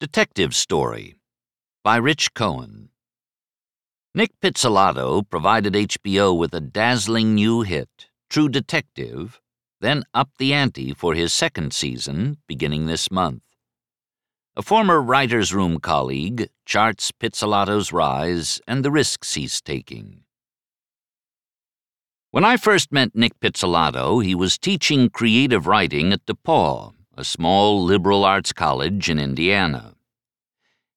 Detective Story by Rich Cohen. Nick Pizzolatto provided HBO with a dazzling new hit, True Detective, then upped the ante for his second season, beginning this month. A former writer's room colleague charts Pizzolatto's rise and the risks he's taking. When I first met Nick Pizzolatto, he was teaching creative writing at DePauw a small liberal arts college in Indiana.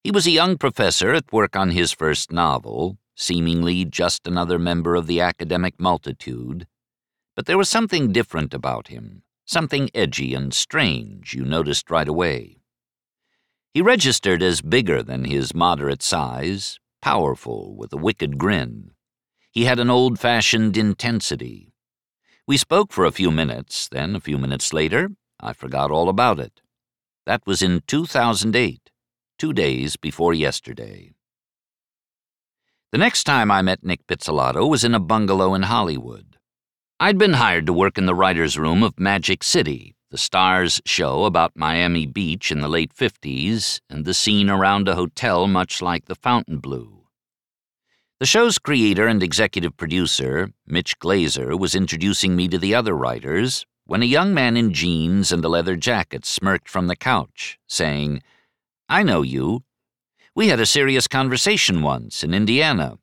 He was a young professor at work on his first novel, seemingly just another member of the academic multitude. But there was something different about him, something edgy and strange you noticed right away. He registered as bigger than his moderate size, powerful, with a wicked grin. He had an old fashioned intensity. We spoke for a few minutes, then, a few minutes later, I forgot all about it. That was in 2008, two days before yesterday. The next time I met Nick Pizzolatto was in a bungalow in Hollywood. I'd been hired to work in the writer's room of Magic City, the Starz show about Miami Beach in the late 50s, and the scene around a hotel much like the Fontainebleau. The show's creator and executive producer, Mitch Glazer, was introducing me to the other writers, when a young man in jeans and a leather jacket smirked from the couch, saying, I know you. We had a serious conversation once in Indiana.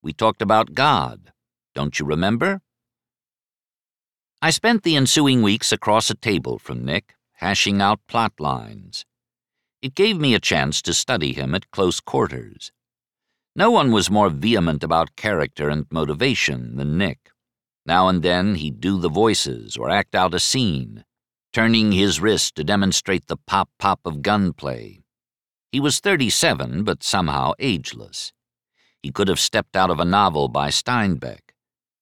We talked about God. Don't you remember? I spent the ensuing weeks across a table from Nick, hashing out plot lines. It gave me a chance to study him at close quarters. No one was more vehement about character and motivation than Nick. Now and then he'd do the voices or act out a scene, turning his wrist to demonstrate the pop pop of gunplay. He was 37, but somehow ageless. He could have stepped out of a novel by Steinbeck,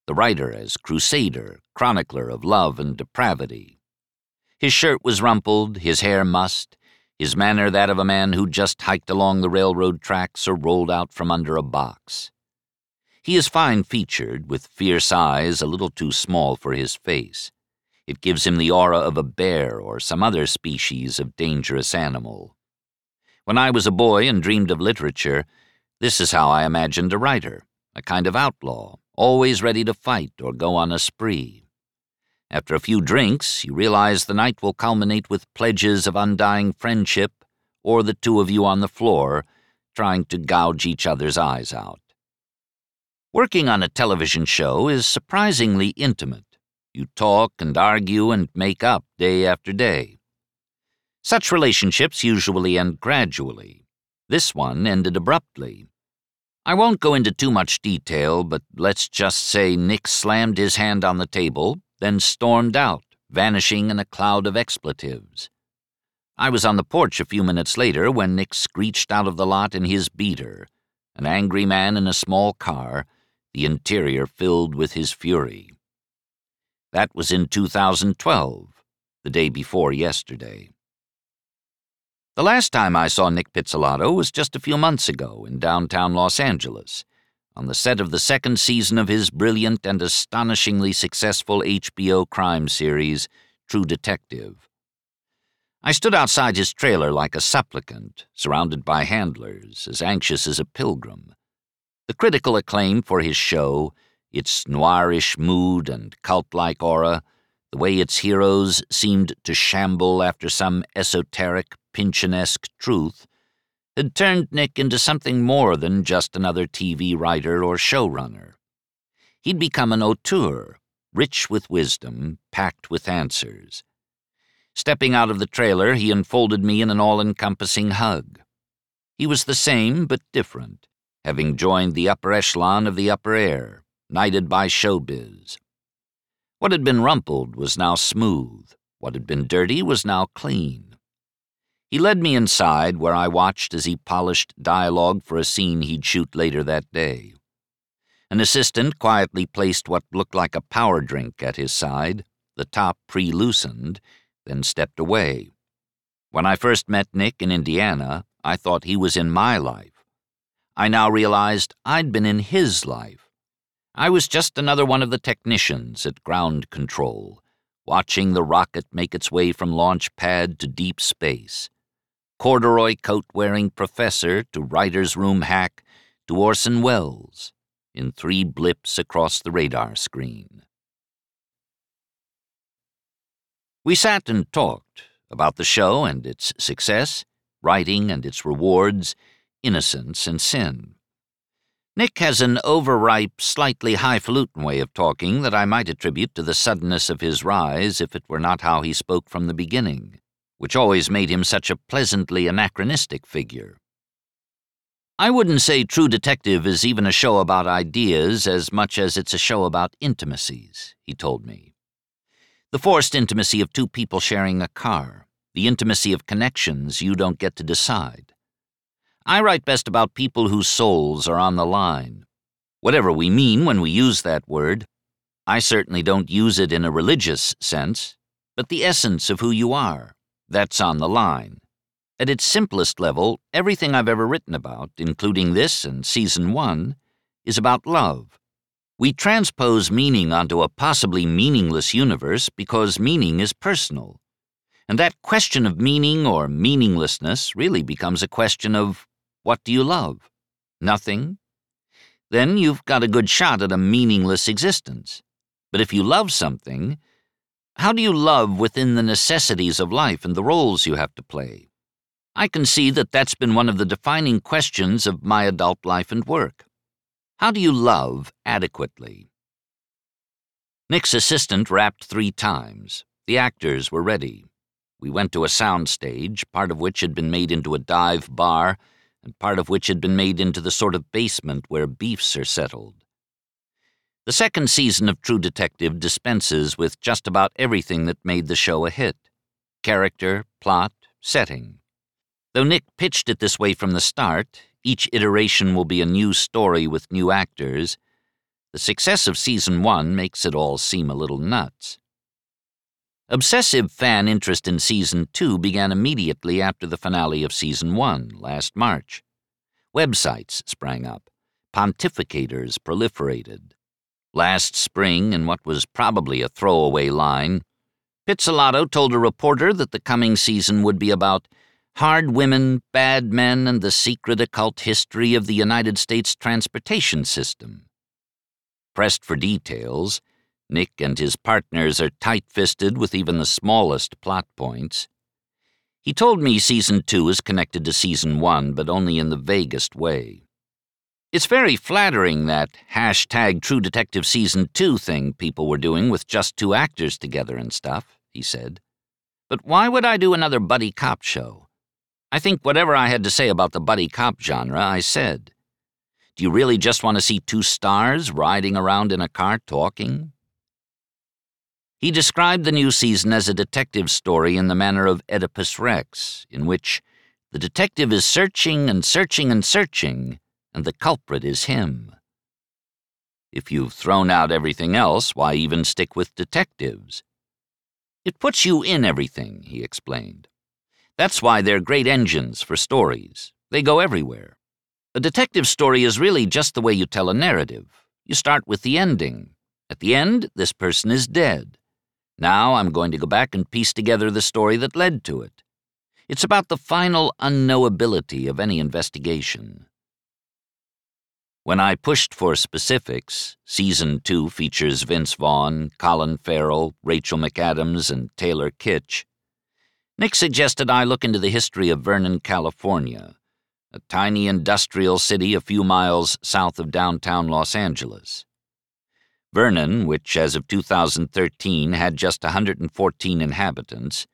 the writer as crusader, chronicler of love and depravity. His shirt was rumpled, his hair mussed, his manner that of a man who just hiked along the railroad tracks or rolled out from under a box. He is fine featured, with fierce eyes a little too small for his face. It gives him the aura of a bear or some other species of dangerous animal. When I was a boy and dreamed of literature, this is how I imagined a writer a kind of outlaw, always ready to fight or go on a spree. After a few drinks, you realize the night will culminate with pledges of undying friendship or the two of you on the floor trying to gouge each other's eyes out. Working on a television show is surprisingly intimate. You talk and argue and make up day after day. Such relationships usually end gradually. This one ended abruptly. I won't go into too much detail, but let's just say Nick slammed his hand on the table, then stormed out, vanishing in a cloud of expletives. I was on the porch a few minutes later when Nick screeched out of the lot in his beater, an angry man in a small car the interior filled with his fury. That was in 2012, the day before yesterday. The last time I saw Nick Pizzolatto was just a few months ago in downtown Los Angeles, on the set of the second season of his brilliant and astonishingly successful HBO crime series, True Detective. I stood outside his trailer like a supplicant, surrounded by handlers, as anxious as a pilgrim. The critical acclaim for his show, its noirish mood and cult like aura, the way its heroes seemed to shamble after some esoteric, Pynchonesque truth, had turned Nick into something more than just another TV writer or showrunner. He'd become an auteur, rich with wisdom, packed with answers. Stepping out of the trailer, he enfolded me in an all encompassing hug. He was the same, but different having joined the upper echelon of the upper air, knighted by showbiz. What had been rumpled was now smooth, what had been dirty was now clean. He led me inside where I watched as he polished dialogue for a scene he'd shoot later that day. An assistant quietly placed what looked like a power drink at his side, the top pre loosened, then stepped away. When I first met Nick in Indiana, I thought he was in my life. I now realized I'd been in his life. I was just another one of the technicians at ground control, watching the rocket make its way from launch pad to deep space. corduroy coat wearing professor to writer's room hack to Orson Welles in three blips across the radar screen. We sat and talked about the show and its success, writing and its rewards, innocence and sin. Nick has an overripe, slightly highfalutin way of talking that I might attribute to the suddenness of his rise if it were not how he spoke from the beginning, which always made him such a pleasantly anachronistic figure. I wouldn't say True Detective is even a show about ideas as much as it's a show about intimacies, he told me. The forced intimacy of two people sharing a car, the intimacy of connections you don't get to decide. I write best about people whose souls are on the line. Whatever we mean when we use that word, I certainly don't use it in a religious sense, but the essence of who you are, that's on the line. At its simplest level, everything I've ever written about, including this and season one, is about love. We transpose meaning onto a possibly meaningless universe because meaning is personal. And that question of meaning or meaninglessness really becomes a question of what do you love? Nothing? Then you've got a good shot at a meaningless existence. But if you love something, how do you love within the necessities of life and the roles you have to play? I can see that that's been one of the defining questions of my adult life and work. How do you love adequately? Nick's assistant rapped three times. The actors were ready. We went to a sound stage, part of which had been made into a dive bar and part of which had been made into the sort of basement where beefs are settled. The second season of True Detective dispenses with just about everything that made the show a hit character, plot, setting. Though Nick pitched it this way from the start, each iteration will be a new story with new actors, the success of season one makes it all seem a little nuts. Obsessive fan interest in Season 2 began immediately after the finale of Season 1, last March. Websites sprang up. Pontificators proliferated. Last spring, in what was probably a throwaway line, Pizzolatto told a reporter that the coming season would be about hard women, bad men, and the secret occult history of the United States transportation system. Pressed for details, Nick and his partners are tight fisted with even the smallest plot points. He told me season two is connected to season one, but only in the vaguest way. It's very flattering that hashtag True Detective Season 2 thing people were doing with just two actors together and stuff, he said. But why would I do another buddy cop show? I think whatever I had to say about the buddy cop genre, I said. Do you really just want to see two stars riding around in a car talking? He described the new season as a detective story in the manner of Oedipus Rex, in which the detective is searching and searching and searching, and the culprit is him. If you've thrown out everything else, why even stick with detectives? It puts you in everything, he explained. That's why they're great engines for stories. They go everywhere. A detective story is really just the way you tell a narrative. You start with the ending. At the end, this person is dead. Now I'm going to go back and piece together the story that led to it. It's about the final unknowability of any investigation. When I pushed for specifics, season two features Vince Vaughn, Colin Farrell, Rachel McAdams, and Taylor Kitsch. Nick suggested I look into the history of Vernon, California, a tiny industrial city a few miles south of downtown Los Angeles. Vernon, which as of 2013 had just 114 inhabitants,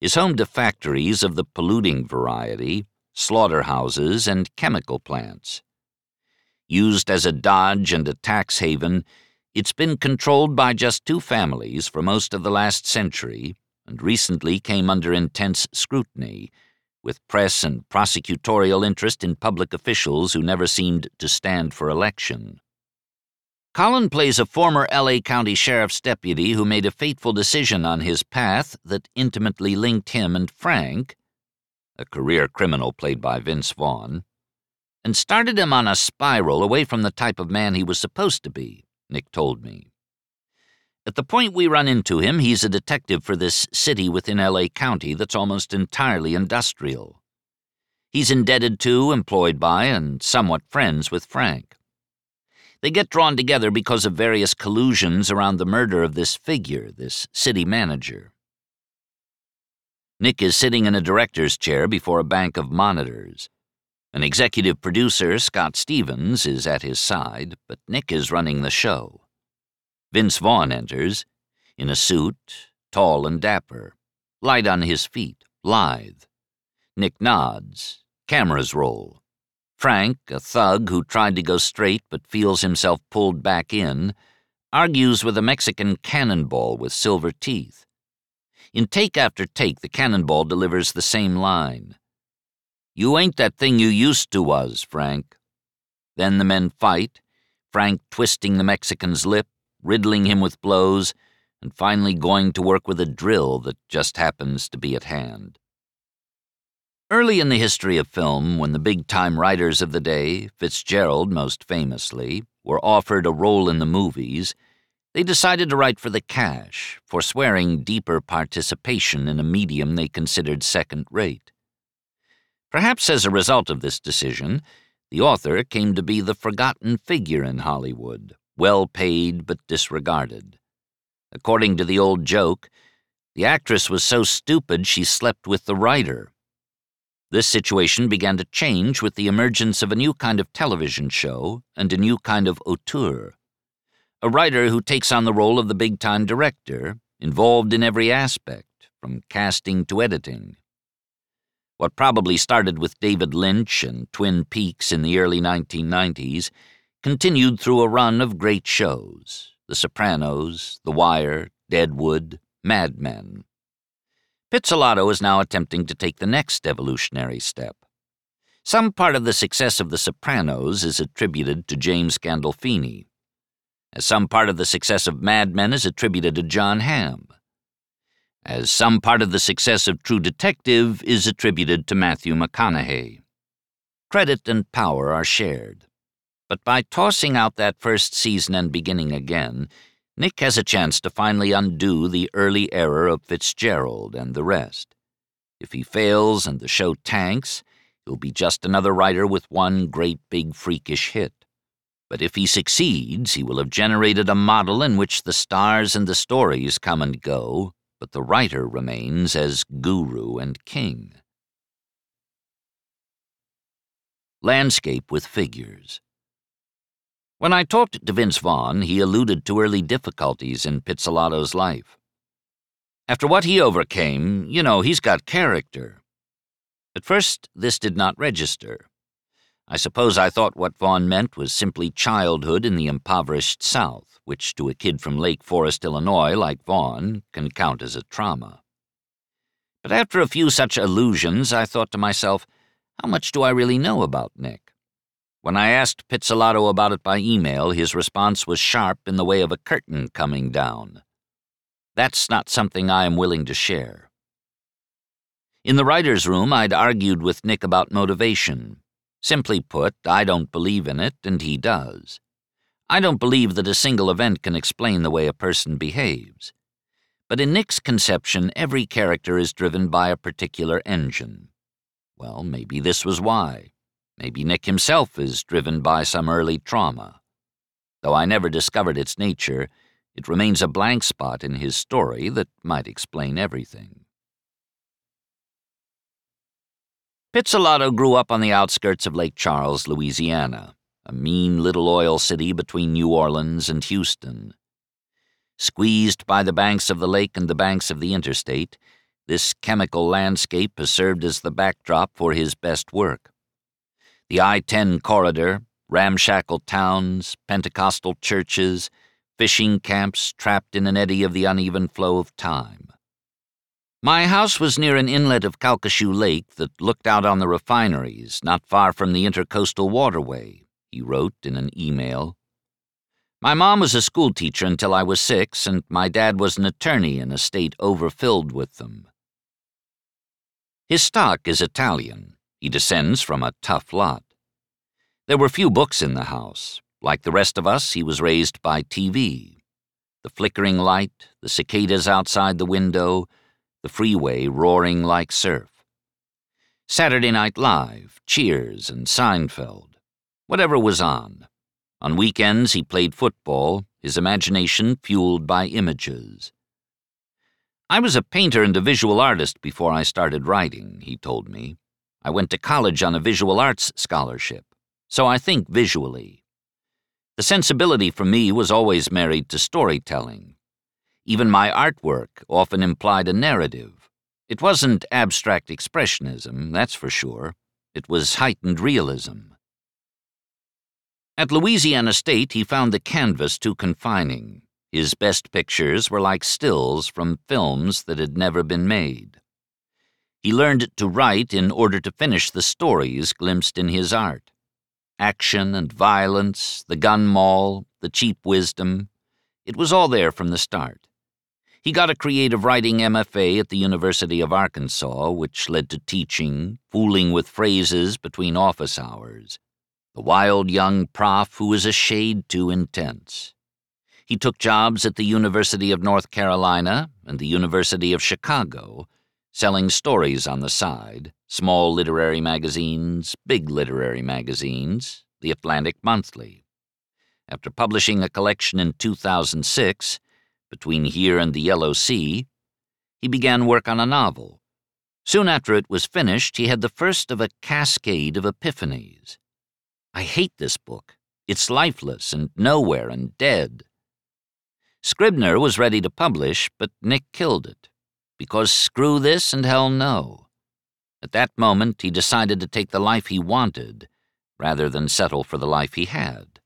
is home to factories of the polluting variety, slaughterhouses, and chemical plants. Used as a dodge and a tax haven, it's been controlled by just two families for most of the last century and recently came under intense scrutiny, with press and prosecutorial interest in public officials who never seemed to stand for election. Colin plays a former LA County Sheriff's deputy who made a fateful decision on his path that intimately linked him and Frank, a career criminal played by Vince Vaughn, and started him on a spiral away from the type of man he was supposed to be, Nick told me. At the point we run into him, he's a detective for this city within LA County that's almost entirely industrial. He's indebted to, employed by, and somewhat friends with Frank. They get drawn together because of various collusions around the murder of this figure, this city manager. Nick is sitting in a director's chair before a bank of monitors. An executive producer, Scott Stephens, is at his side, but Nick is running the show. Vince Vaughn enters, in a suit, tall and dapper, light on his feet, lithe. Nick nods, cameras roll. Frank, a thug who tried to go straight but feels himself pulled back in, argues with a Mexican cannonball with silver teeth. In take after take, the cannonball delivers the same line. You ain't that thing you used to was, Frank. Then the men fight, Frank twisting the Mexican's lip, riddling him with blows, and finally going to work with a drill that just happens to be at hand. Early in the history of film, when the big time writers of the day, Fitzgerald most famously, were offered a role in the movies, they decided to write for the cash, forswearing deeper participation in a medium they considered second rate. Perhaps as a result of this decision, the author came to be the forgotten figure in Hollywood, well paid but disregarded. According to the old joke, the actress was so stupid she slept with the writer. This situation began to change with the emergence of a new kind of television show and a new kind of auteur a writer who takes on the role of the big time director, involved in every aspect, from casting to editing. What probably started with David Lynch and Twin Peaks in the early 1990s continued through a run of great shows The Sopranos, The Wire, Deadwood, Mad Men. Pizzolatto is now attempting to take the next evolutionary step. Some part of the success of The Sopranos is attributed to James Gandolfini as some part of the success of Mad Men is attributed to Jon Hamm, as some part of the success of True Detective is attributed to Matthew McConaughey. Credit and power are shared. But by tossing out that first season and beginning again, Nick has a chance to finally undo the early error of Fitzgerald and the rest. If he fails and the show tanks, he'll be just another writer with one great big freakish hit. But if he succeeds, he will have generated a model in which the stars and the stories come and go, but the writer remains as guru and king. Landscape with figures. When I talked to Vince Vaughn, he alluded to early difficulties in Pizzolatto's life. After what he overcame, you know, he's got character. At first, this did not register. I suppose I thought what Vaughn meant was simply childhood in the impoverished South, which to a kid from Lake Forest, Illinois, like Vaughn, can count as a trauma. But after a few such allusions, I thought to myself, how much do I really know about Nick? When I asked Pizzolatto about it by email, his response was sharp in the way of a curtain coming down. That's not something I am willing to share. In the writer's room, I'd argued with Nick about motivation, Simply put, I don't believe in it, and he does. I don't believe that a single event can explain the way a person behaves. But in Nick's conception, every character is driven by a particular engine. Well, maybe this was why. Maybe Nick himself is driven by some early trauma. Though I never discovered its nature, it remains a blank spot in his story that might explain everything. Pizzolatto grew up on the outskirts of Lake Charles, Louisiana, a mean little oil city between New Orleans and Houston. Squeezed by the banks of the lake and the banks of the interstate, this chemical landscape has served as the backdrop for his best work. The I 10 corridor, ramshackle towns, Pentecostal churches, fishing camps trapped in an eddy of the uneven flow of time. My house was near an inlet of Calcasieu Lake that looked out on the refineries, not far from the Intercoastal Waterway, he wrote in an email. My mom was a schoolteacher until I was six, and my dad was an attorney in a state overfilled with them. His stock is Italian. He descends from a tough lot. There were few books in the house. Like the rest of us, he was raised by TV. The flickering light, the cicadas outside the window, the freeway roaring like surf. Saturday Night Live, Cheers, and Seinfeld. Whatever was on. On weekends, he played football, his imagination fueled by images. I was a painter and a visual artist before I started writing, he told me. I went to college on a visual arts scholarship, so I think visually. The sensibility for me was always married to storytelling. Even my artwork often implied a narrative. It wasn't abstract expressionism, that's for sure. It was heightened realism. At Louisiana State, he found the canvas too confining. His best pictures were like stills from films that had never been made. He learned to write in order to finish the stories glimpsed in his art. Action and violence, the gun maul, the cheap wisdom, it was all there from the start. He got a creative writing MFA at the University of Arkansas, which led to teaching, fooling with phrases between office hours the wild young prof who was a shade too intense. He took jobs at the University of North Carolina and the University of Chicago, selling stories on the side, small literary magazines, big literary magazines, the Atlantic Monthly. After publishing a collection in 2006, Between Here and the Yellow Sea, he began work on a novel. Soon after it was finished, he had the first of a cascade of epiphanies. I hate this book. It's lifeless and nowhere and dead. Scribner was ready to publish, but Nick killed it. Because screw this and hell no. At that moment, he decided to take the life he wanted, rather than settle for the life he had.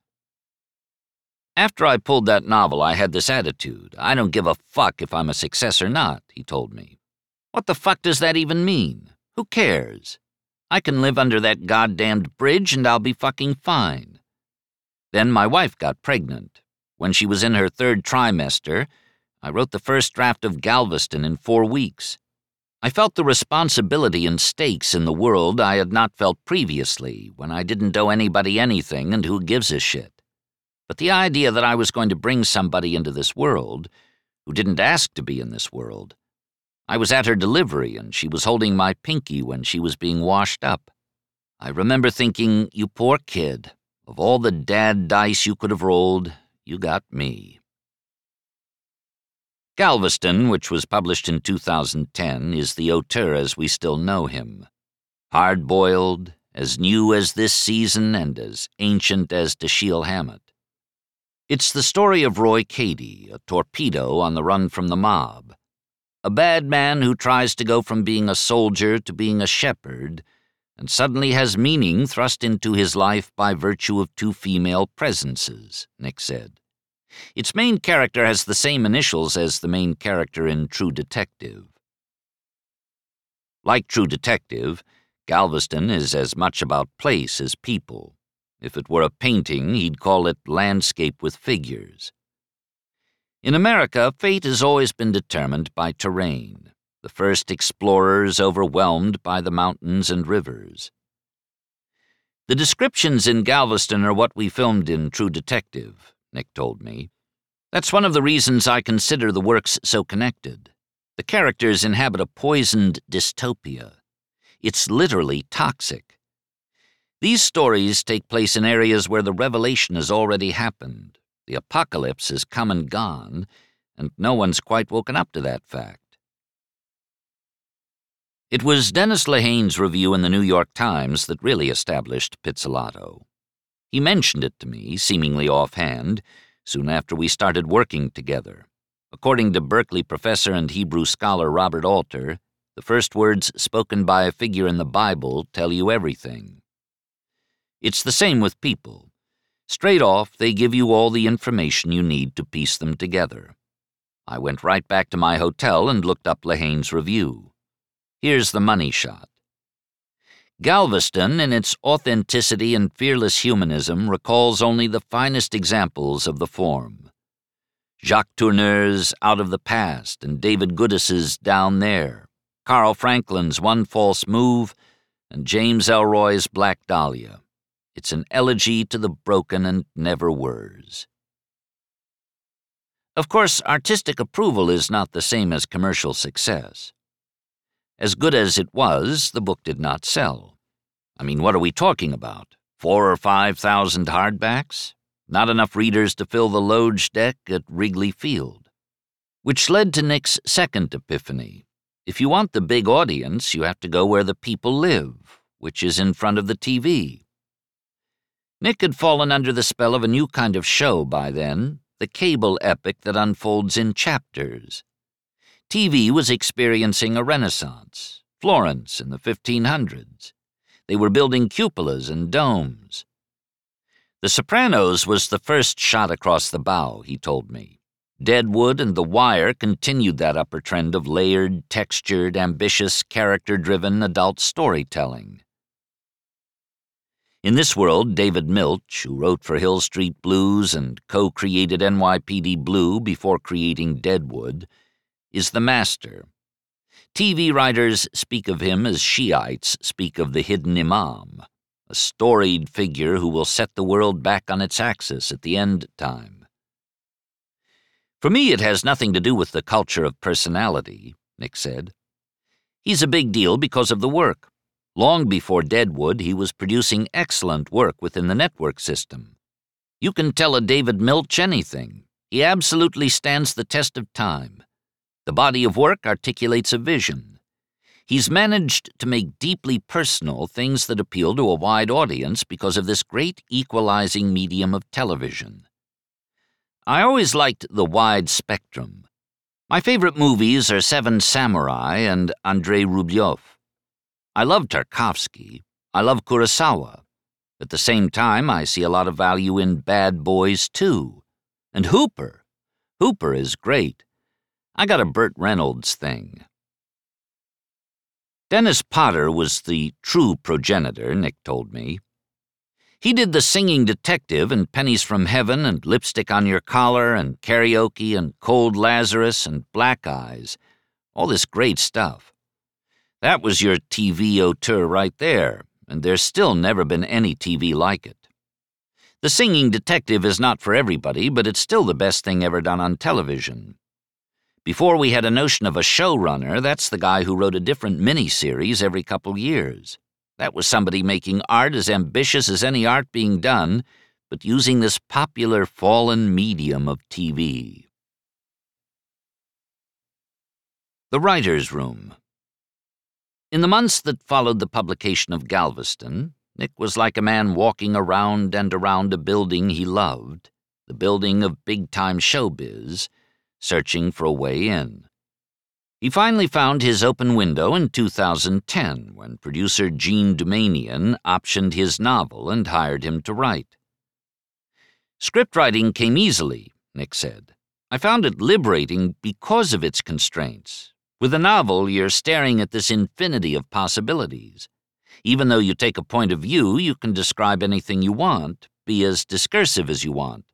After I pulled that novel, I had this attitude. I don't give a fuck if I'm a success or not, he told me. What the fuck does that even mean? Who cares? I can live under that goddamned bridge and I'll be fucking fine. Then my wife got pregnant. When she was in her third trimester, I wrote the first draft of Galveston in four weeks. I felt the responsibility and stakes in the world I had not felt previously, when I didn't owe anybody anything and who gives a shit. But the idea that I was going to bring somebody into this world who didn't ask to be in this world I was at her delivery, and she was holding my pinky when she was being washed up. I remember thinking, you poor kid, of all the dad dice you could have rolled, you got me. Galveston, which was published in 2010, is the auteur as we still know him. Hard boiled, as new as this season, and as ancient as Dashiell Hammett. It's the story of Roy Cady, a torpedo on the run from the mob a bad man who tries to go from being a soldier to being a shepherd, and suddenly has meaning thrust into his life by virtue of two female presences, Nick said. Its main character has the same initials as the main character in True Detective. Like True Detective, Galveston is as much about place as people. If it were a painting, he'd call it landscape with figures. In America, fate has always been determined by terrain, the first explorers overwhelmed by the mountains and rivers. The descriptions in Galveston are what we filmed in True Detective, Nick told me. That's one of the reasons I consider the works so connected. The characters inhabit a poisoned dystopia. It's literally toxic. These stories take place in areas where the revelation has already happened, the apocalypse has come and gone, and no one's quite woken up to that fact. It was Dennis Lehane's review in the New York Times that really established Pizzolatto. He mentioned it to me, seemingly offhand, soon after we started working together. According to Berkeley professor and Hebrew scholar Robert Alter, the first words spoken by a figure in the Bible tell you everything. It's the same with people. Straight off, they give you all the information you need to piece them together. I went right back to my hotel and looked up Lehane's review. Here's the money shot. Galveston, in its authenticity and fearless humanism, recalls only the finest examples of the form. Jacques Tourneur's Out of the Past and David Goodis's Down There, Carl Franklin's One False Move, and James Ellroy's Black Dahlia. It's an elegy to the broken and never wers. Of course, artistic approval is not the same as commercial success. As good as it was, the book did not sell. I mean, what are we talking about? Four or five thousand hardbacks? Not enough readers to fill the Loge deck at Wrigley Field. Which led to Nick's second epiphany. If you want the big audience, you have to go where the people live, which is in front of the TV. Nick had fallen under the spell of a new kind of show by then, the cable epic that unfolds in chapters. TV was experiencing a renaissance. Florence in the 1500s. They were building cupolas and domes. The Sopranos was the first shot across the bow, he told me. Deadwood and The Wire continued that upper trend of layered, textured, ambitious, character driven adult storytelling. In this world, David Milch, who wrote for Hill Street Blues and co created NYPD Blue before creating Deadwood, is the master. TV writers speak of him as Shiites speak of the hidden Imam, a storied figure who will set the world back on its axis at the end time. For me, it has nothing to do with the culture of personality, Nick said. He's a big deal because of the work. Long before Deadwood, he was producing excellent work within the network system. You can tell a David Milch anything. He absolutely stands the test of time. The body of work articulates a vision. He's managed to make deeply personal things that appeal to a wide audience because of this great equalizing medium of television. I always liked the wide spectrum. My favorite movies are Seven Samurai and Andrei Rublev. I love Tarkovsky. I love Kurosawa. At the same time, I see a lot of value in Bad Boys too. And Hooper. Hooper is great. I got a Burt Reynolds thing. Dennis Potter was the true progenitor, Nick told me. He did the singing detective and Pennies from Heaven and Lipstick on Your Collar and Karaoke and Cold Lazarus and Black Eyes. All this great stuff. That was your TV auteur right there, and there's still never been any TV like it. The singing detective is not for everybody, but it's still the best thing ever done on television. Before we had a notion of a showrunner, that's the guy who wrote a different mini-series every couple years. That was somebody making art as ambitious as any art being done, but using this popular fallen medium of TV. The Writer's Room In the months that followed the publication of Galveston, Nick was like a man walking around and around a building he loved, the building of big-time showbiz, searching for a way in. He finally found his open window in 2010 when producer Jean Doumanian optioned his novel and hired him to write. Script writing came easily, Nick said. I found it liberating because of its constraints. With a novel, you're staring at this infinity of possibilities. Even though you take a point of view, you can describe anything you want, be as discursive as you want.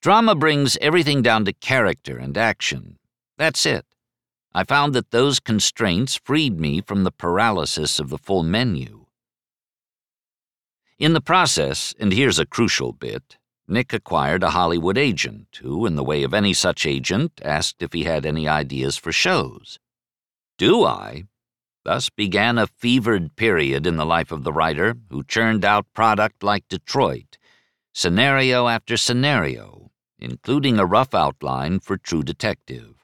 Drama brings everything down to character and action. That's it. I found that those constraints freed me from the paralysis of the full menu. In the process, and here's a crucial bit, Nick acquired a Hollywood agent who, in the way of any such agent, asked if he had any ideas for shows. Do I? Thus began a fevered period in the life of the writer who churned out product like Detroit, scenario after scenario, including a rough outline for True Detective.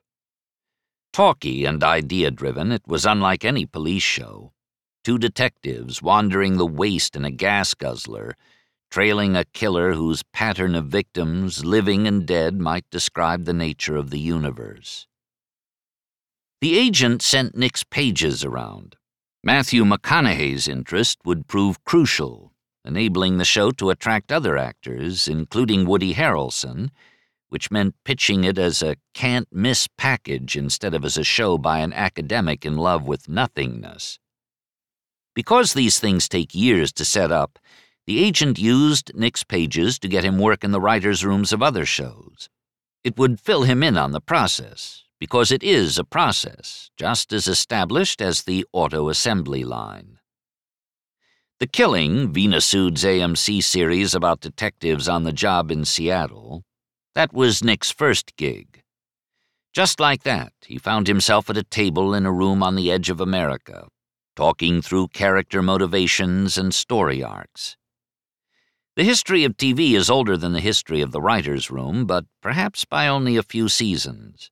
Talky and idea driven, it was unlike any police show. Two detectives wandering the waste in a gas guzzler, trailing a killer whose pattern of victims, living and dead, might describe the nature of the universe. The agent sent Nick's pages around. Matthew McConaughey's interest would prove crucial enabling the show to attract other actors, including Woody Harrelson, which meant pitching it as a can't miss package instead of as a show by an academic in love with nothingness. Because these things take years to set up, the agent used Nick's pages to get him work in the writers' rooms of other shows. It would fill him in on the process, because it is a process, just as established as the auto assembly line. The Killing, Veena Sud's AMC series about detectives on the job in Seattle, that was Nick's first gig. Just like that, he found himself at a table in a room on the edge of America, talking through character motivations and story arcs. The history of TV is older than the history of the writer's room, but perhaps by only a few seasons.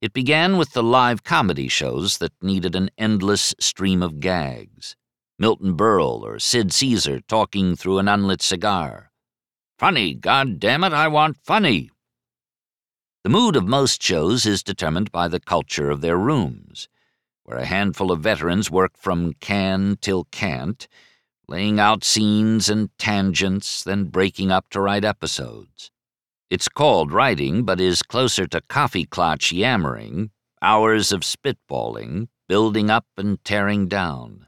It began with the live comedy shows that needed an endless stream of gags. Milton Berle or Sid Caesar talking through an unlit cigar. Funny, God damn it, I want funny. The mood of most shows is determined by the culture of their rooms, where a handful of veterans work from can till can't laying out scenes and tangents, then breaking up to write episodes. It's called writing, but is closer to coffee clutch yammering, hours of spitballing, building up and tearing down.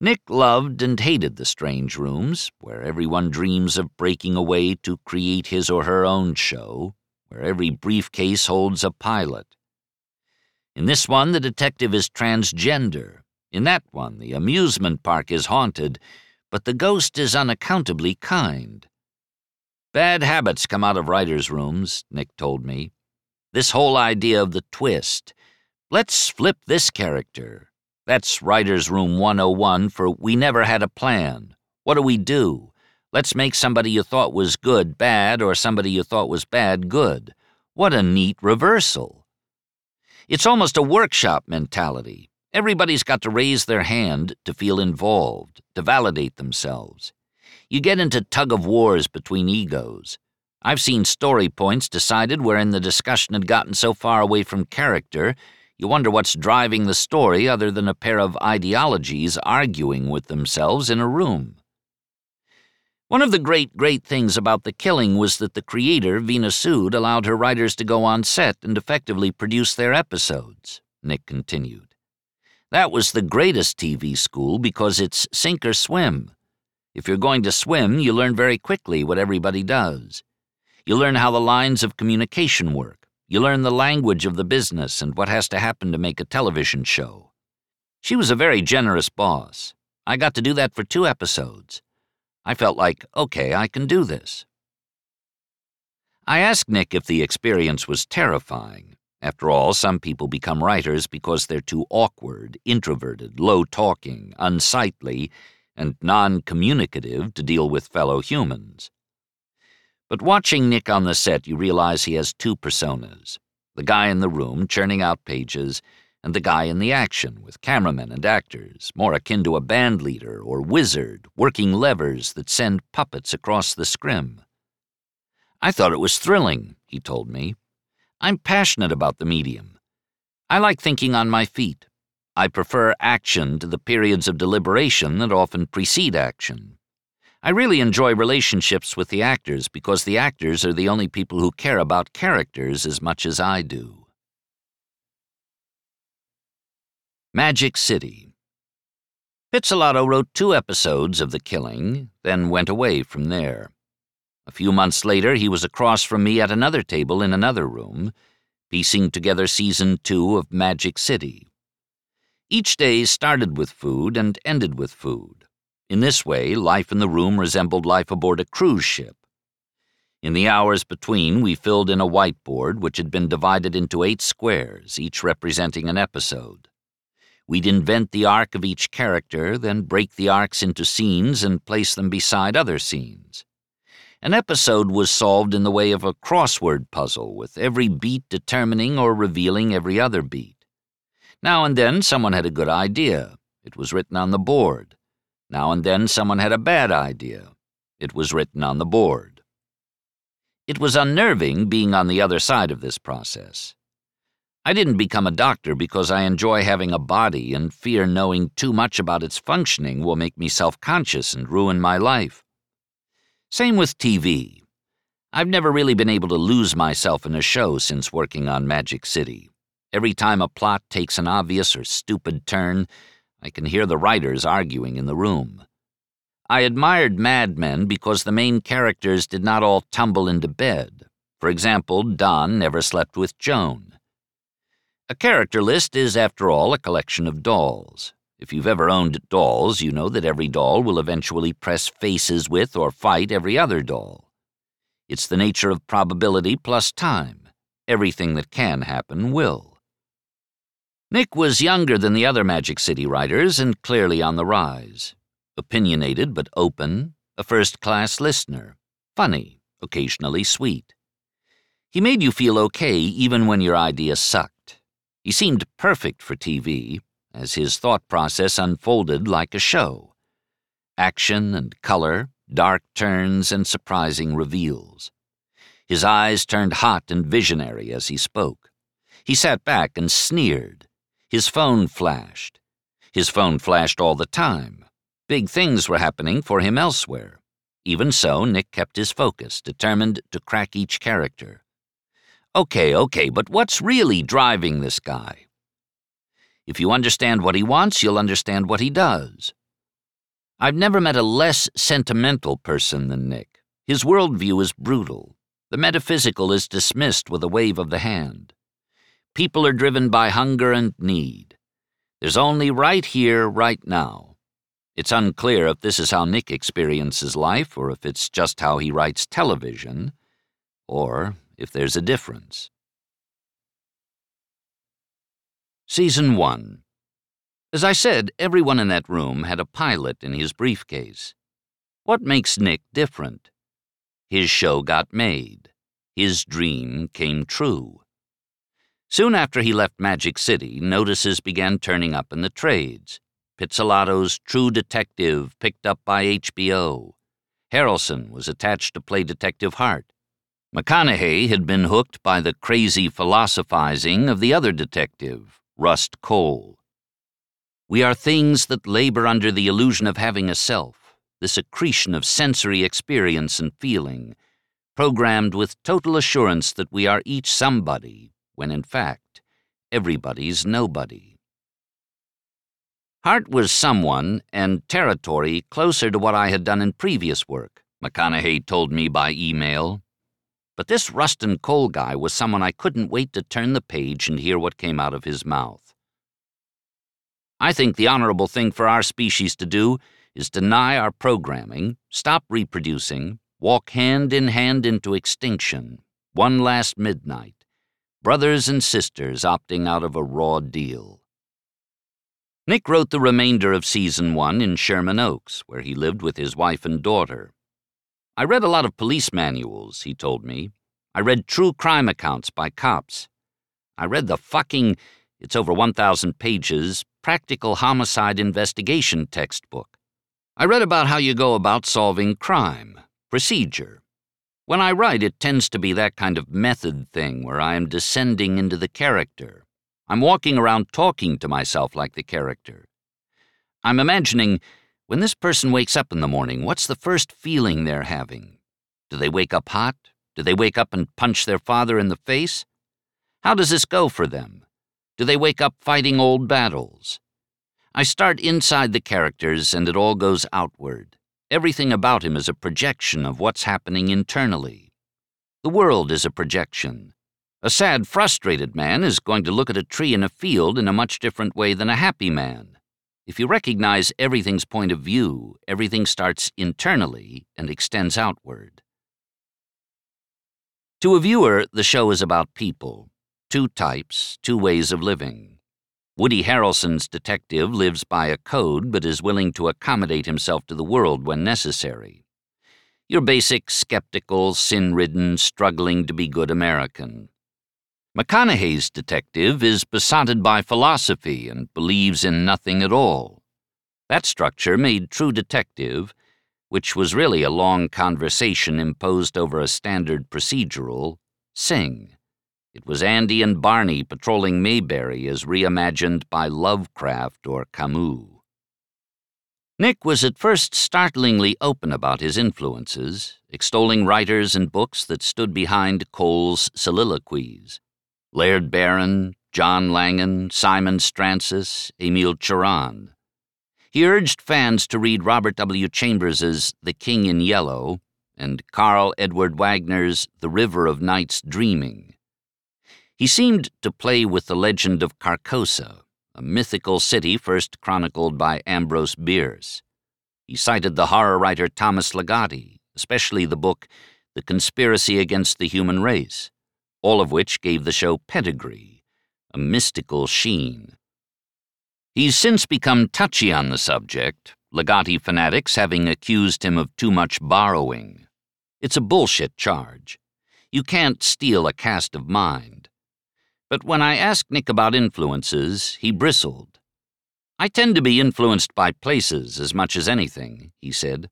Nick loved and hated the strange rooms, where everyone dreams of breaking away to create his or her own show, where every briefcase holds a pilot. In this one, the detective is transgender, in that one, the amusement park is haunted, but the ghost is unaccountably kind. Bad habits come out of writers' rooms, Nick told me. This whole idea of the twist. Let's flip this character. That's Writer's Room 101 for we never had a plan. What do we do? Let's make somebody you thought was good bad or somebody you thought was bad good. What a neat reversal. It's almost a workshop mentality. Everybody's got to raise their hand to feel involved, to validate themselves. You get into tug of wars between egos. I've seen story points decided wherein the discussion had gotten so far away from character, you wonder what's driving the story other than a pair of ideologies arguing with themselves in a room. One of the great, great things about The Killing was that the creator, Veena Sud, allowed her writers to go on set and effectively produce their episodes, Nick continued. That was the greatest TV school because it's sink or swim. If you're going to swim, you learn very quickly what everybody does. You learn how the lines of communication work. You learn the language of the business and what has to happen to make a television show. She was a very generous boss. I got to do that for two episodes. I felt like, okay, I can do this. I asked Nick if the experience was terrifying. After all, some people become writers because they're too awkward, introverted, low talking, unsightly, and non communicative to deal with fellow humans. But watching Nick on the set, you realize he has two personas the guy in the room churning out pages, and the guy in the action with cameramen and actors, more akin to a band leader or wizard working levers that send puppets across the scrim. I thought it was thrilling, he told me. I'm passionate about the medium. I like thinking on my feet. I prefer action to the periods of deliberation that often precede action. I really enjoy relationships with the actors because the actors are the only people who care about characters as much as I do. Magic City Pizzolatto wrote two episodes of The Killing, then went away from there. A few months later, he was across from me at another table in another room, piecing together season two of Magic City. Each day started with food and ended with food. In this way, life in the room resembled life aboard a cruise ship. In the hours between, we filled in a whiteboard which had been divided into eight squares, each representing an episode. We'd invent the arc of each character, then break the arcs into scenes and place them beside other scenes. An episode was solved in the way of a crossword puzzle, with every beat determining or revealing every other beat. Now and then someone had a good idea. It was written on the board. Now and then someone had a bad idea. It was written on the board. It was unnerving being on the other side of this process. I didn't become a doctor because I enjoy having a body and fear knowing too much about its functioning will make me self conscious and ruin my life. Same with TV. I've never really been able to lose myself in a show since working on Magic City. Every time a plot takes an obvious or stupid turn, I can hear the writers arguing in the room. I admired Mad Men because the main characters did not all tumble into bed. For example, Don never slept with Joan. A character list is, after all, a collection of dolls. If you've ever owned dolls, you know that every doll will eventually press faces with or fight every other doll. It's the nature of probability plus time. everything that can happen will. Nick was younger than the other Magic City writers and clearly on the rise. Opinionated but open, a first class listener, funny, occasionally sweet. He made you feel okay even when your idea sucked. He seemed perfect for TV, as his thought process unfolded like a show. Action and color, dark turns and surprising reveals. His eyes turned hot and visionary as he spoke. He sat back and sneered. His phone flashed. His phone flashed all the time. Big things were happening for him elsewhere. Even so, Nick kept his focus, determined to crack each character. Okay, okay, but what's really driving this guy? If you understand what he wants, you'll understand what he does. I've never met a less sentimental person than Nick. His worldview is brutal. The metaphysical is dismissed with a wave of the hand. People are driven by hunger and need. There's only right here, right now. It's unclear if this is how Nick experiences life or if it's just how he writes television, or if there's a difference. Season 1 As I said, everyone in that room had a pilot in his briefcase. What makes Nick different? His show got made. His dream came true. Soon after he left Magic City, notices began turning up in the trades. Pizzolatto's True Detective picked up by HBO. Harrelson was attached to play Detective Hart. McConaughey had been hooked by the crazy philosophizing of the other detective, Rust Cohle. We are things that labor under the illusion of having a self, this accretion of sensory experience and feeling, programmed with total assurance that we are each somebody, when in fact, everybody's nobody. Hart was someone and territory closer to what I had done in previous work, McConaughey told me by email. But this Rustin Cohle guy was someone I couldn't wait to turn the page and hear what came out of his mouth. I think the honorable thing for our species to do is deny our programming, stop reproducing, walk hand in hand into extinction, one last midnight, brothers and sisters opting out of a raw deal. Nick wrote the remainder of season one in Sherman Oaks, where he lived with his wife and daughter. I read a lot of police manuals, he told me. I read true crime accounts by cops. I read the fucking, it's over 1,000 pages, practical homicide investigation textbook. I read about how you go about solving crime, procedure. When I write, it tends to be that kind of method thing where I am descending into the character, I'm walking around talking to myself like the character. I'm imagining when this person wakes up in the morning, what's the first feeling they're having? Do they wake up hot? Do they wake up and punch their father in the face? How does this go for them? Do they wake up fighting old battles? I start inside the characters and it all goes outward. Everything about him is a projection of what's happening internally. The world is a projection. A sad, frustrated man is going to look at a tree in a field in a much different way than a happy man. If you recognize everything's point of view, everything starts internally and extends outward. To a viewer, the show is about people two types, two ways of living. Woody Harrelson's detective lives by a code but is willing to accommodate himself to the world when necessary. Your basic, skeptical, sin ridden, struggling to be good American. McConaughey's detective is besotted by philosophy and believes in nothing at all. That structure made True Detective, which was really a long conversation imposed over a standard procedural, sing. It was Andy and Barney patrolling Mayberry as reimagined by Lovecraft or Camus. Nick was at first startlingly open about his influences, extolling writers and books that stood behind Cohle's soliloquies. Laird Barron, John Langan, Simon Strantzas, Emile Cioran. He urged fans to read Robert W. Chambers's The King in Yellow and Karl Edward Wagner's The River of Nights Dreaming. He seemed to play with the legend of Carcosa, a mythical city first chronicled by Ambrose Bierce. He cited the horror writer Thomas Ligotti, especially the book The Conspiracy Against the Human Race all of which gave the show pedigree, a mystical sheen. He's since become touchy on the subject, Ligotti fanatics having accused him of too much borrowing. It's a bullshit charge. You can't steal a cast of mind. But when I asked Nick about influences, he bristled. I tend to be influenced by places as much as anything, he said.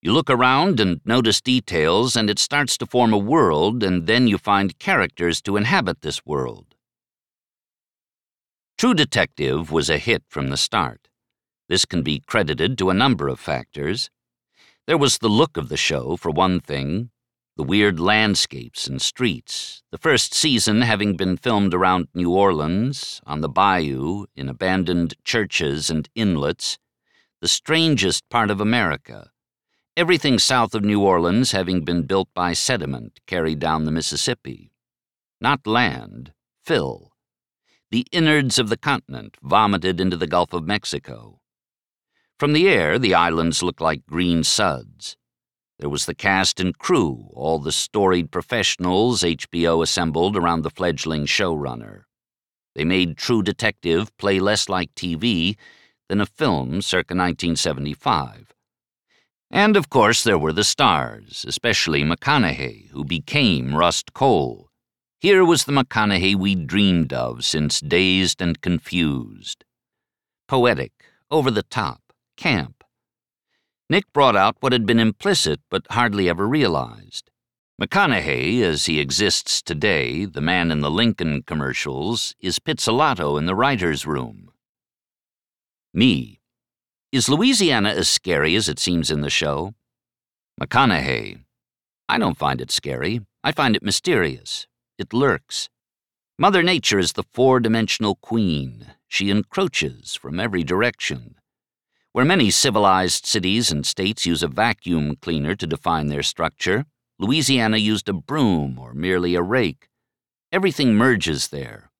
You look around and notice details, and it starts to form a world, and then you find characters to inhabit this world. True Detective was a hit from the start. This can be credited to a number of factors. There was the look of the show, for one thing, the weird landscapes and streets, the first season having been filmed around New Orleans, on the bayou, in abandoned churches and inlets, the strangest part of America everything south of New Orleans having been built by sediment carried down the Mississippi. Not land, fill. The innards of the continent vomited into the Gulf of Mexico. From the air, the islands looked like green suds. There was the cast and crew, all the storied professionals HBO assembled around the fledgling showrunner. They made True Detective play less like TV than a film circa 1975 and of course, there were the stars, especially McConaughey, who became Rust Cohle. Here was the McConaughey we'd dreamed of since Dazed and Confused. Poetic, over the top, camp. Nick brought out what had been implicit but hardly ever realized. McConaughey, as he exists today, the man in the Lincoln commercials, is Pizzolatto in the writer's room. Me, is Louisiana as scary as it seems in the show? McConaughey. I don't find it scary. I find it mysterious. It lurks. Mother Nature is the four dimensional queen. She encroaches from every direction. Where many civilized cities and states use a vacuum cleaner to define their structure, Louisiana used a broom or merely a rake. Everything merges there.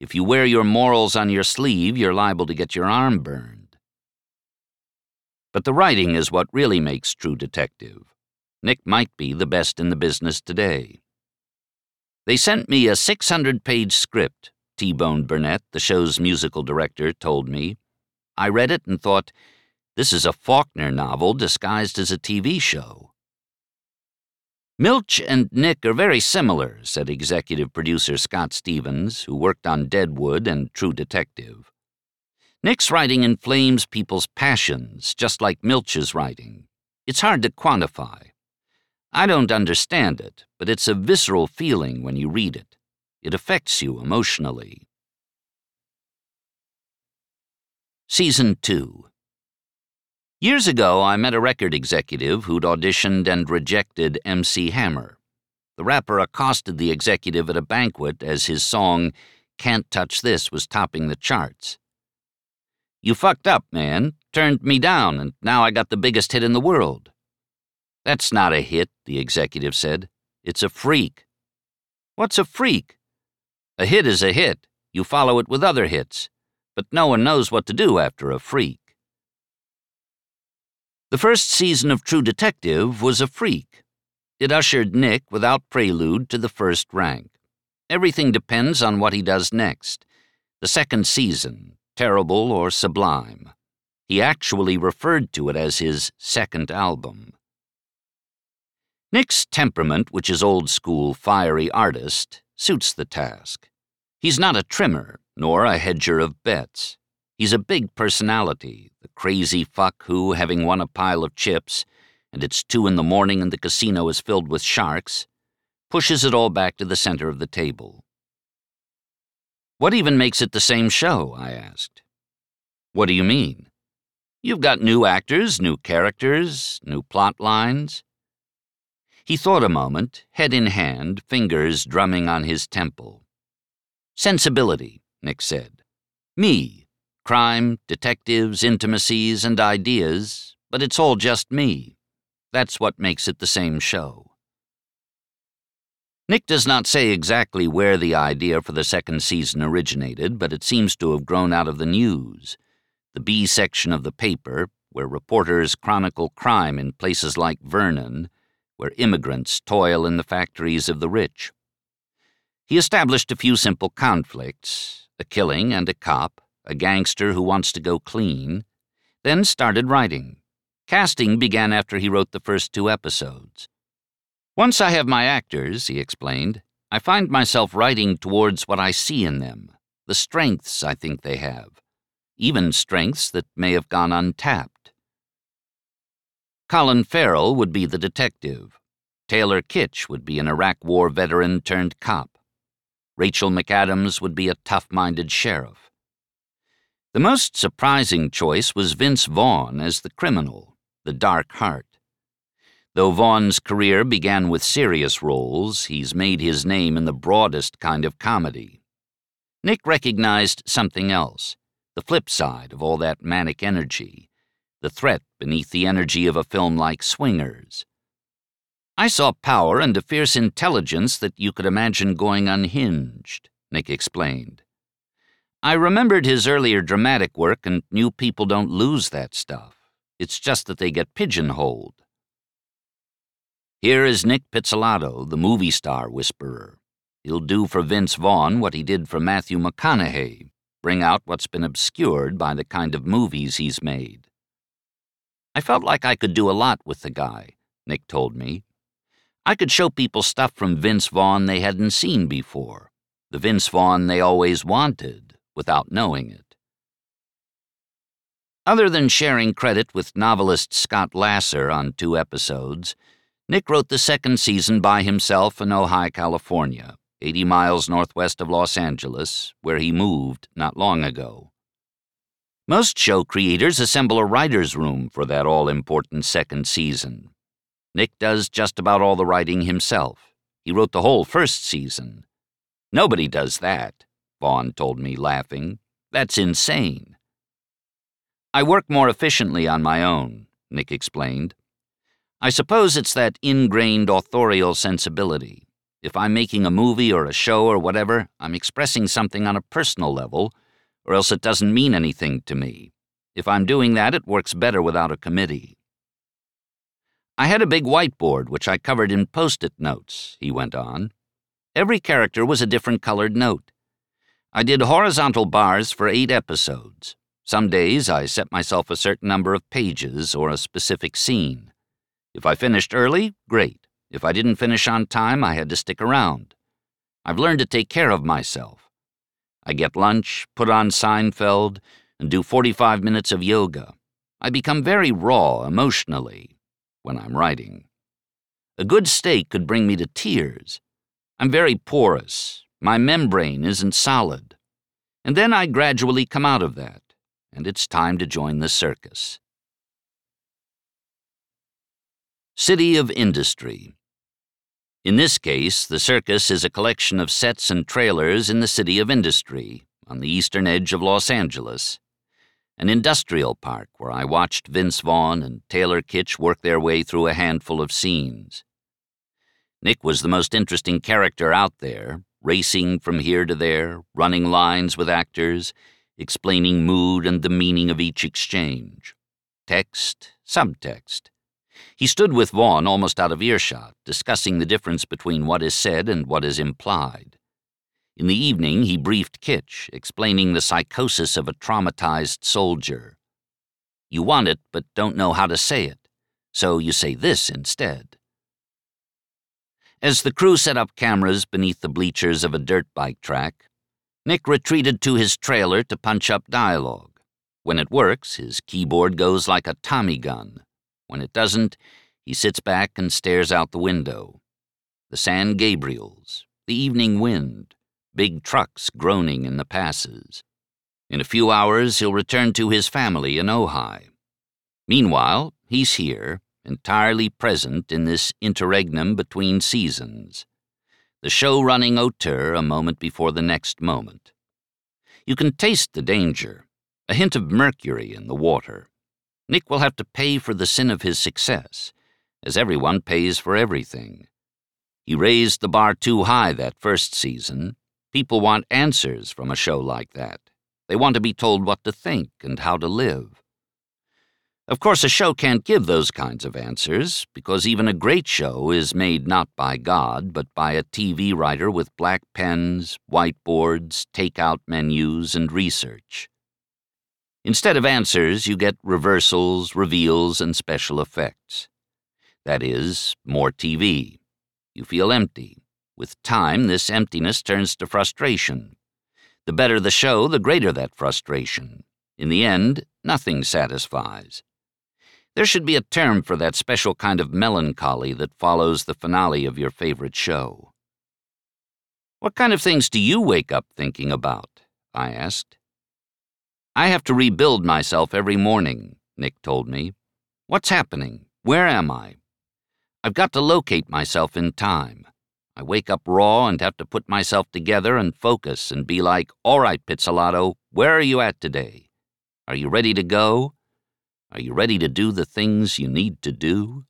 If you wear your morals on your sleeve, you're liable to get your arm burned. But the writing is what really makes True Detective. Nick might be the best in the business today. They sent me a 600 page script, T Bone Burnett, the show's musical director, told me. I read it and thought, this is a Faulkner novel disguised as a TV show. Milch and Nick are very similar, said executive producer Scott Stephens, who worked on Deadwood and True Detective. Nick's writing inflames people's passions, just like Milch's writing. It's hard to quantify. I don't understand it, but it's a visceral feeling when you read it. It affects you emotionally. Season 2 Years ago, I met a record executive who'd auditioned and rejected MC Hammer. The rapper accosted the executive at a banquet as his song, Can't Touch This, was topping the charts. You fucked up, man. Turned me down, and now I got the biggest hit in the world. That's not a hit, the executive said. It's a freak. What's a freak? A hit is a hit. You follow it with other hits. But no one knows what to do after a freak. The first season of True Detective was a freak. It ushered Nick, without prelude, to the first rank. Everything depends on what he does next. The second season, terrible or sublime. He actually referred to it as his second album. Nick's temperament, which is old school, fiery artist, suits the task. He's not a trimmer, nor a hedger of bets. He's a big personality, the crazy fuck who, having won a pile of chips, and it's two in the morning and the casino is filled with sharks, pushes it all back to the center of the table. What even makes it the same show? I asked. What do you mean? You've got new actors, new characters, new plot lines. He thought a moment, head in hand, fingers drumming on his temple. Sensibility, Nick said. Me. Crime, detectives, intimacies, and ideas, but it's all just me. That's what makes it the same show. Nick does not say exactly where the idea for the second season originated, but it seems to have grown out of the news. The B section of the paper, where reporters chronicle crime in places like Vernon, where immigrants toil in the factories of the rich. He established a few simple conflicts a killing and a cop, a gangster who wants to go clean, then started writing. Casting began after he wrote the first two episodes. Once I have my actors, he explained, I find myself writing towards what I see in them, the strengths I think they have, even strengths that may have gone untapped. Colin Farrell would be the detective. Taylor Kitsch would be an Iraq War veteran turned cop. Rachel McAdams would be a tough minded sheriff. The most surprising choice was Vince Vaughn as the criminal, the dark heart. Though Vaughn's career began with serious roles, he's made his name in the broadest kind of comedy. Nick recognized something else the flip side of all that manic energy, the threat beneath the energy of a film like Swingers. I saw power and a fierce intelligence that you could imagine going unhinged, Nick explained. I remembered his earlier dramatic work and knew people don't lose that stuff. It's just that they get pigeonholed. Here is Nick Pizzolatto, the movie star whisperer. He'll do for Vince Vaughn what he did for Matthew McConaughey, bring out what's been obscured by the kind of movies he's made. I felt like I could do a lot with the guy, Nick told me. I could show people stuff from Vince Vaughn they hadn't seen before, the Vince Vaughn they always wanted, without knowing it. Other than sharing credit with novelist Scott Lasser on two episodes, Nick wrote the second season by himself in Ojai, California, 80 miles northwest of Los Angeles, where he moved not long ago. Most show creators assemble a writer's room for that all important second season, Nick does just about all the writing himself. He wrote the whole first season. Nobody does that, Vaughn told me, laughing. That's insane. I work more efficiently on my own, Nick explained. I suppose it's that ingrained authorial sensibility. If I'm making a movie or a show or whatever, I'm expressing something on a personal level, or else it doesn't mean anything to me. If I'm doing that, it works better without a committee. I had a big whiteboard which I covered in post it notes, he went on. Every character was a different colored note. I did horizontal bars for eight episodes. Some days I set myself a certain number of pages or a specific scene. If I finished early, great. If I didn't finish on time, I had to stick around. I've learned to take care of myself. I get lunch, put on Seinfeld, and do 45 minutes of yoga. I become very raw emotionally, when I'm writing. A good steak could bring me to tears. I'm very porous. My membrane isn't solid. And then I gradually come out of that, and it's time to join the circus. City of Industry In this case, the circus is a collection of sets and trailers in the City of Industry, on the eastern edge of Los Angeles an industrial park where I watched Vince Vaughn and Taylor Kitsch work their way through a handful of scenes. Nick was the most interesting character out there, racing from here to there, running lines with actors, explaining mood and the meaning of each exchange. Text, subtext. He stood with Vaughn almost out of earshot, discussing the difference between what is said and what is implied. In the evening, he briefed Kitsch, explaining the psychosis of a traumatized soldier. You want it, but don't know how to say it, so you say this instead. As the crew set up cameras beneath the bleachers of a dirt bike track, Nick retreated to his trailer to punch up dialogue. When it works, his keyboard goes like a Tommy gun. When it doesn't, he sits back and stares out the window. The San Gabriels, the evening wind, big trucks groaning in the passes. In a few hours, he'll return to his family in Ojai. Meanwhile, he's here, entirely present in this interregnum between seasons. The show running auteur a moment before the next moment. You can taste the danger, a hint of mercury in the water. Nick will have to pay for the sin of his success, as everyone pays for everything. He raised the bar too high that first season, People want answers from a show like that. They want to be told what to think and how to live. Of course, a show can't give those kinds of answers, because even a great show is made not by God, but by a TV writer with black pens, whiteboards, takeout menus, and research. Instead of answers, you get reversals, reveals, and special effects. That is, more TV. You feel empty. With time, this emptiness turns to frustration. The better the show, the greater that frustration. In the end, nothing satisfies. There should be a term for that special kind of melancholy that follows the finale of your favorite show. What kind of things do you wake up thinking about? I asked. I have to rebuild myself every morning, Nick told me. What's happening? Where am I? I've got to locate myself in time. I wake up raw and have to put myself together and focus and be like, all right, Pizzolatto, where are you at today? Are you ready to go? Are you ready to do the things you need to do?